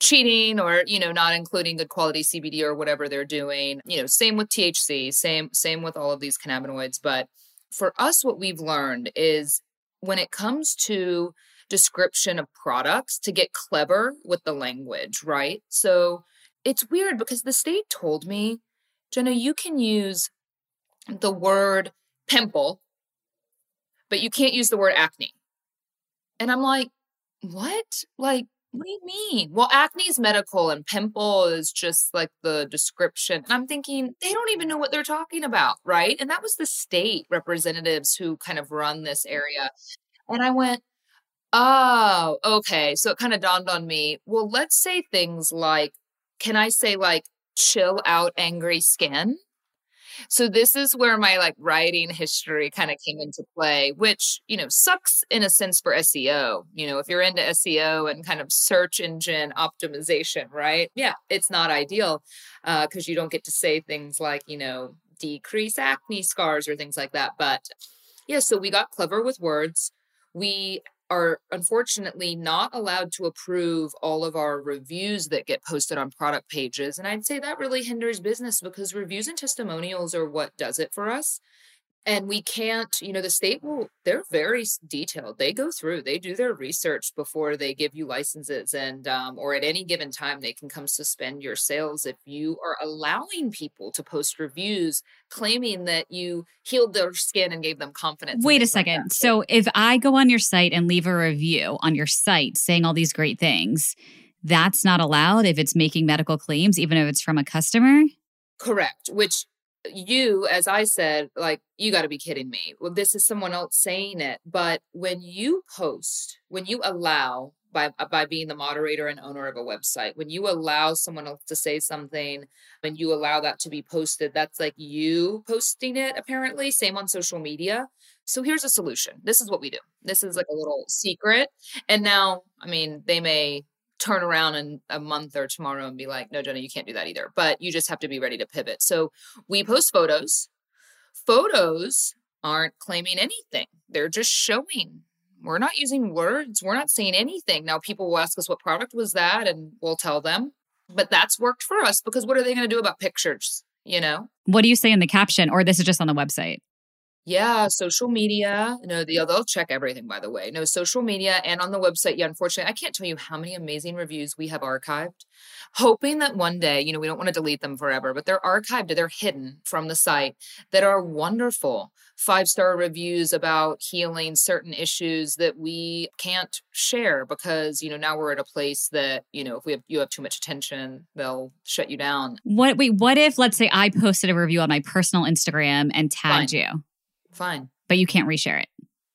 cheating or you know not including good quality CBD or whatever they're doing. You know, same with THC, same same with all of these cannabinoids, but for us what we've learned is when it comes to description of products to get clever with the language, right? So it's weird because the state told me, Jenna, you can use the word pimple, but you can't use the word acne. And I'm like, what? Like, what do you mean? Well, acne is medical and pimple is just like the description. And I'm thinking they don't even know what they're talking about, right? And that was the state representatives who kind of run this mm. area. And I went, oh, okay. So it kind of dawned on me. Well, let's say things like, can I say like chill out angry skin? So this is where my like writing history kind of came into play, which, you know, sucks in a sense for SEO. You know, if you're into SEO and kind of search engine optimization, right? Yeah, it's not ideal because uh, you don't get to say things like, you know, decrease acne scars or things like that. But yeah, so we got clever with words. We are unfortunately not allowed to approve all of our reviews that get posted on product pages. And I'd say that really hinders business because reviews and testimonials are what does it for us and we can't you know the state will they're very detailed. They go through they do their research before they give you licenses and um, or at any given time they can come suspend your sales if you are allowing people to post reviews claiming that you healed their skin and gave them confidence wait a second. like so if i go on your site and leave a review on your site saying all these great things that's not allowed if it's making medical claims even if it's from a customer? Correct which you, as I said, like, you got to be kidding me. Well, this is someone else saying it. But when you post, when you allow, by, uh, by being the moderator and owner of a website, when you allow someone else to say something and you allow that to be posted, that's like you posting it, apparently. Same on social media. So here's a solution. This is what we do. This is like a little secret. And now, I mean, they may turn around in a month or tomorrow and be like, no, Jenna, you can't do that either. But you just have to be ready to pivot. So we post photos. Photos aren't claiming anything, they're just showing. We're not using words. We're not saying anything. Now, people will ask us what product was that, and we'll tell them. But that's worked for us because what are they going to do about pictures? You know? What do you say in the caption? Or this is just on the website? Yeah, social media. No, the, they'll check everything, by the way. No, social media and on the website. Yeah, unfortunately, I can't tell you how many amazing reviews we have archived. Hoping that one day, you know, we don't want to delete them forever, but they're archived, they're hidden from the site that are wonderful five star reviews about healing certain issues that we can't share because, you know, now we're at a place that, you know, if we have you have too much attention, they'll shut you down. What wait, what if let's say I posted a review on my personal Instagram and tagged Fine. you? Fine. But you can't reshare it.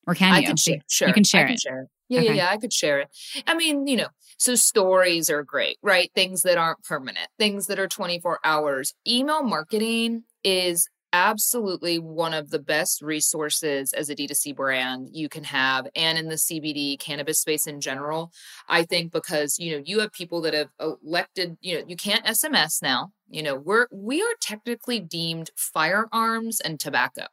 Or can I you? Can share, sure. You can share I can it. Share it. Yeah, okay. yeah, yeah. I could share it. I mean, you know, so stories are great, right? Things that aren't permanent, things that are 24 hours. Email marketing is absolutely one of the best resources as a D2C brand you can have and in the CBD cannabis space in general. I think because, you know, you have people that have elected, you know, you can't SMS now. You know, we're we are technically deemed firearms and tobacco.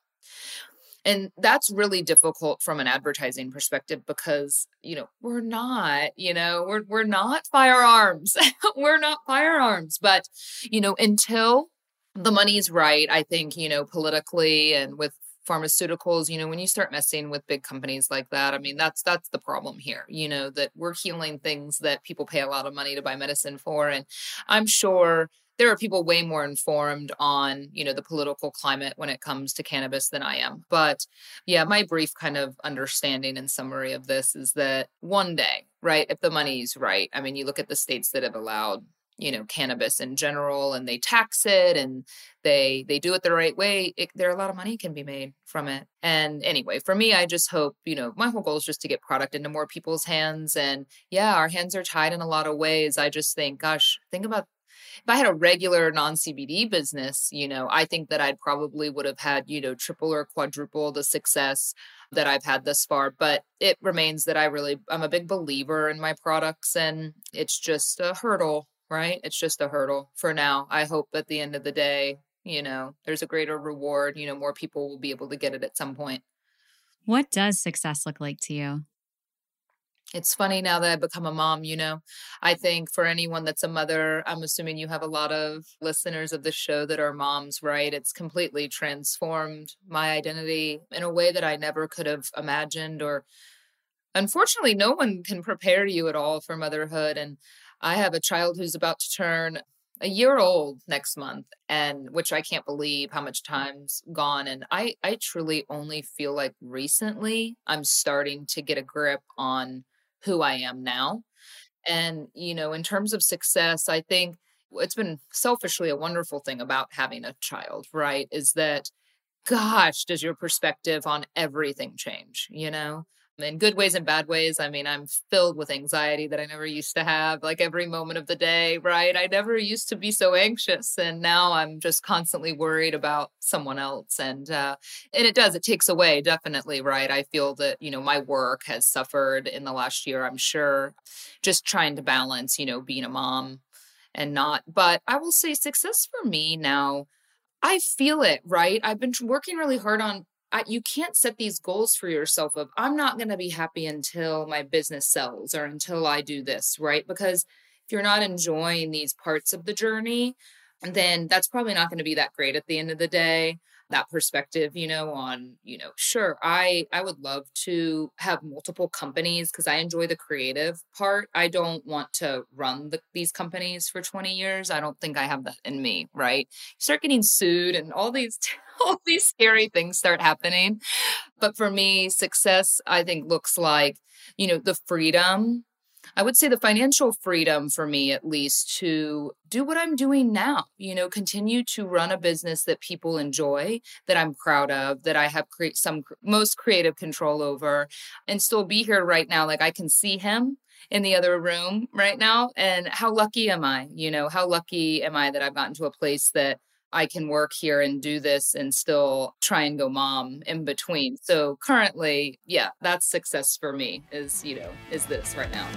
And that's really difficult from an advertising perspective because, you know, we're not, you know, we're we're not firearms. we're not firearms, but you know, until the money's right, I think, you know, politically and with pharmaceuticals you know when you start messing with big companies like that i mean that's that's the problem here you know that we're healing things that people pay a lot of money to buy medicine for and i'm sure there are people way more informed on you know the political climate when it comes to cannabis than i am. But yeah my brief kind of understanding and summary of this is that one day right if the money's right i mean you look at the states that have allowed you know cannabis in general and they tax it and they they do it the right way it, there a lot of money can be made from it. And anyway for me i just hope you know my whole goal is just to get product into more people's hands and yeah our hands are tied in a lot of ways. I just think gosh think about if I had a regular non CBD business, you know, I think that I'd probably would have had, you know, triple or quadruple the success that I've had thus far. But it remains that I really, I'm a big believer in my products and it's just a hurdle, right? It's just a hurdle for now. I hope at the end of the day, you know, there's a greater reward, you know, more people will be able to get it at some point. What does success look like to you? It's funny now that I've become a mom, you know. I think for anyone that's a mother, I'm assuming you have a lot of listeners of the show that are moms, right? It's completely transformed my identity in a way that I never could have imagined or unfortunately no one can prepare you at all for motherhood and I have a child who's about to turn a year old next month and which I can't believe how much time's gone and I I truly only feel like recently I'm starting to get a grip on who I am now. And, you know, in terms of success, I think it's been selfishly a wonderful thing about having a child, right? Is that, gosh, does your perspective on everything change, you know? In good ways and bad ways. I mean, I'm filled with anxiety that I never used to have, like every moment of the day, right? I never used to be so anxious. And now I'm just constantly worried about someone else. And, uh, and it does, it takes away, definitely, right? I feel that, you know, my work has suffered in the last year, I'm sure, just trying to balance, you know, being a mom and not. But I will say success for me now. I feel it, right? I've been working really hard on I, you can't set these goals for yourself of i'm not going to be happy until my business sells or until i do this right? Because if you're not enjoying these parts of the journey then that's probably not going to be that great at the end of the day that perspective you know on you know sure i i would love to have multiple companies because i enjoy the creative part. I don't want to run the, these companies for 20 years. I don't think i have that in me right? You start getting sued and all these all these scary things start happening. But for me success i think looks like you know the freedom I would say the financial freedom for me, at least, to do what I'm doing now, you know, continue to run a business that people enjoy, that I'm proud of, that I have cre- some most creative control over, and still be here right now. Like I can see him in the other room right now. And how lucky am I? You know, how lucky am I that I've gotten to a place that I can work here and do this and still try and go mom in between. So currently, yeah, that's success for me is, you know, is this right now.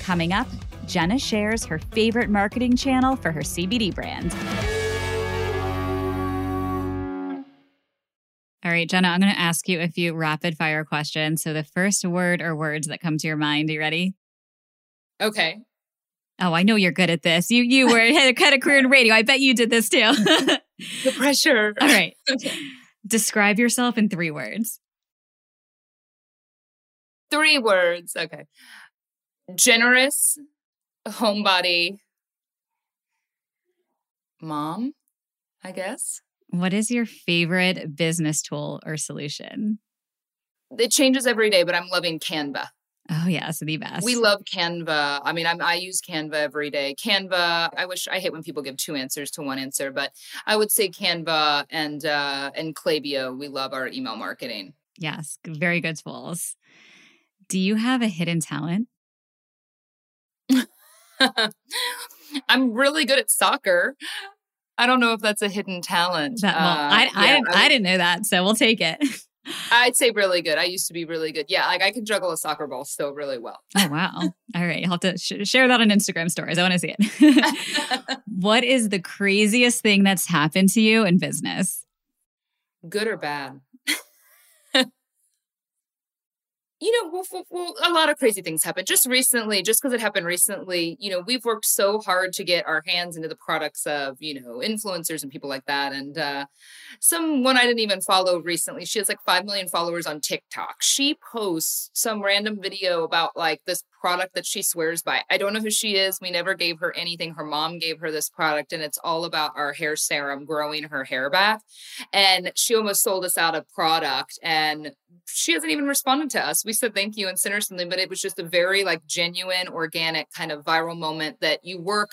Coming up, Jenna shares her favorite marketing channel for her CBD brand. All right, Jenna, I'm going to ask you a few rapid fire questions. So the first word or words that come to your mind, are you ready? Okay. Oh, I know you're good at this. You you were had a kind of career in radio. I bet you did this too. the pressure. All right. Okay. Describe yourself in three words. Three words. Okay. Generous, homebody, mom, I guess. What is your favorite business tool or solution? It changes every day, but I'm loving Canva. Oh yes, the best. We love Canva. I mean, I'm, I use Canva every day. Canva. I wish I hate when people give two answers to one answer, but I would say Canva and uh, and Klaviyo. We love our email marketing. Yes, very good tools. Do you have a hidden talent? I'm really good at soccer. I don't know if that's a hidden talent. That, well, uh, I, yeah, I, I, I didn't know that, so we'll take it. I'd say really good. I used to be really good. Yeah, like I can juggle a soccer ball still really well. Oh wow! All right, you'll have to sh- share that on Instagram stories. I want to see it. what is the craziest thing that's happened to you in business? Good or bad? You know, well, well, a lot of crazy things happen. Just recently, just because it happened recently, you know, we've worked so hard to get our hands into the products of, you know, influencers and people like that. And uh, someone I didn't even follow recently, she has like 5 million followers on TikTok. She posts some random video about like this product that she swears by. I don't know who she is. We never gave her anything. Her mom gave her this product, and it's all about our hair serum growing her hair back. And she almost sold us out of product. And she hasn't even responded to us. We said thank you and sent her something, but it was just a very like genuine, organic kind of viral moment that you work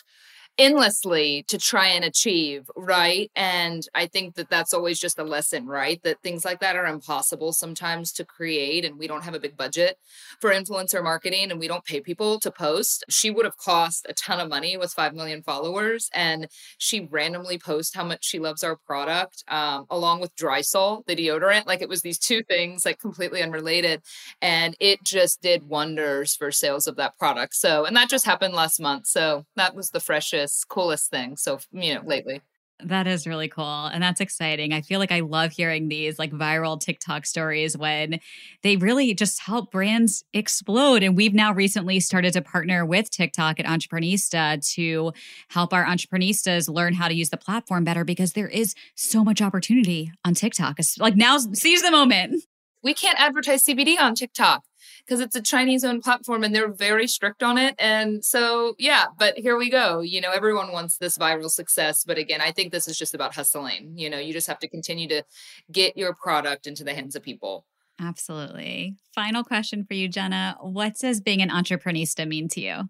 endlessly to try and achieve, right? And I think that that's always just a lesson, right? That things like that are impossible sometimes to create, and we don't have a big budget for influencer marketing and we don't pay people to post. She would have cost a ton of money with 5 million followers, and she randomly posts how much she loves our product, um, along with Drysol, the deodorant. Like it was these two things, like completely unrelated. And it just did wonders for sales of that product. So, and that just happened last month. So that was the freshest coolest thing. So, you know, lately. That is really cool. And that's exciting. I feel like I love hearing these like viral TikTok stories when they really just help brands explode. And we've now recently started to partner with TikTok at Entreprenista to help our entreprenistas learn how to use the platform better because there is so much opportunity on TikTok. It's like now seize the moment. We can't advertise CBD on TikTok because it's a Chinese owned platform and they're very strict on it. And so, yeah, but here we go. You know, everyone wants this viral success. But again, I think this is just about hustling. You know, you just have to continue to get your product into the hands of people. Absolutely. Final question for you, Jenna. What does being an entreprenista mean to you?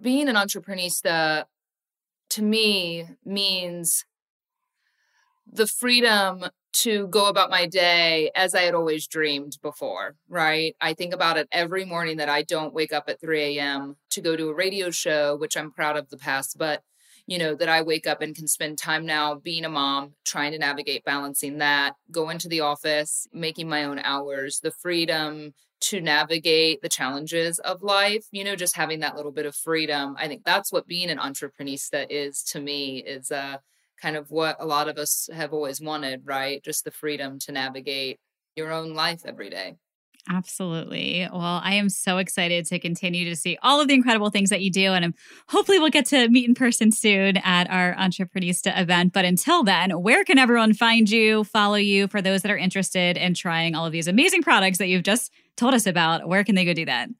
Being an entreprenista to me means the freedom to go about my day as I had always dreamed before, right? I think about it every morning that I don't wake up at 3 a.m. to go to a radio show, which I'm proud of the past, but you know, that I wake up and can spend time now being a mom, trying to navigate balancing that, go into the office, making my own hours, the freedom to navigate the challenges of life, you know, just having that little bit of freedom. I think that's what being an entreprenista is to me is uh kind of what a lot of us have always wanted, right? Just the freedom to navigate your own life every day. Absolutely. Well, I am so excited to continue to see all of the incredible things that you do. And I'm, hopefully, we'll get to meet in person soon at our Entreprenista event. But until then, where can everyone find you, follow you for those that are interested in trying all of these amazing products that you've just told us about? Where can they go do that?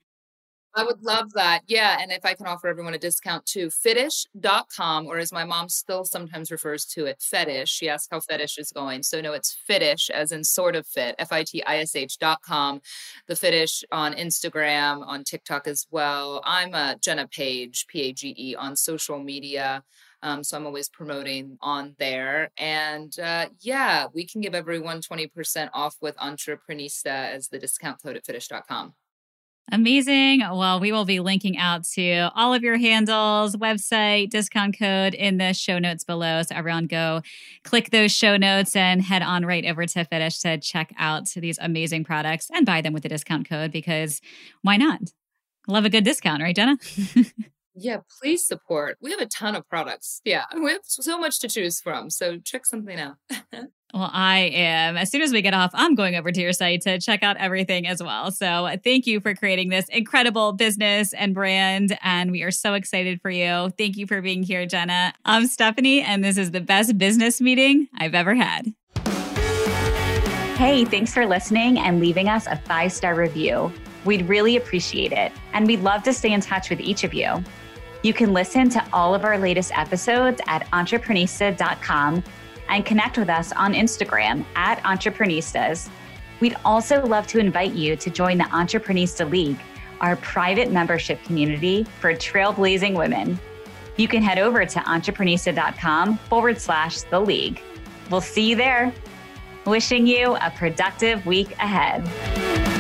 I would love that. Yeah. And if I can offer everyone a discount to fitish.com, or as my mom still sometimes refers to it, fetish. She asked how fetish is going. So no, it's fitish as in sort of fit, F I T I S H.com. The fitish on Instagram, on TikTok as well. I'm a Jenna Page, P A G E, on social media. Um, so I'm always promoting on there. And uh, yeah, we can give everyone 20% off with Entreprenista as the discount code at fitish.com. Amazing. Well, we will be linking out to all of your handles, website, discount code in the show notes below. So everyone go click those show notes and head on right over to Fitish to check out these amazing products and buy them with the discount code because why not? Love a good discount, right, Jenna? yeah, please support. We have a ton of products. Yeah, we have so much to choose from. So check something out. Well, I am. As soon as we get off, I'm going over to your site to check out everything as well. So, thank you for creating this incredible business and brand. And we are so excited for you. Thank you for being here, Jenna. I'm Stephanie, and this is the best business meeting I've ever had. Hey, thanks for listening and leaving us a five star review. We'd really appreciate it. And we'd love to stay in touch with each of you. You can listen to all of our latest episodes at entreprenista.com and connect with us on Instagram at Entreprenistas. We'd also love to invite you to join the Entreprenista League, our private membership community for trailblazing women. You can head over to entreprenista.com forward slash the league. We'll see you there. Wishing you a productive week ahead.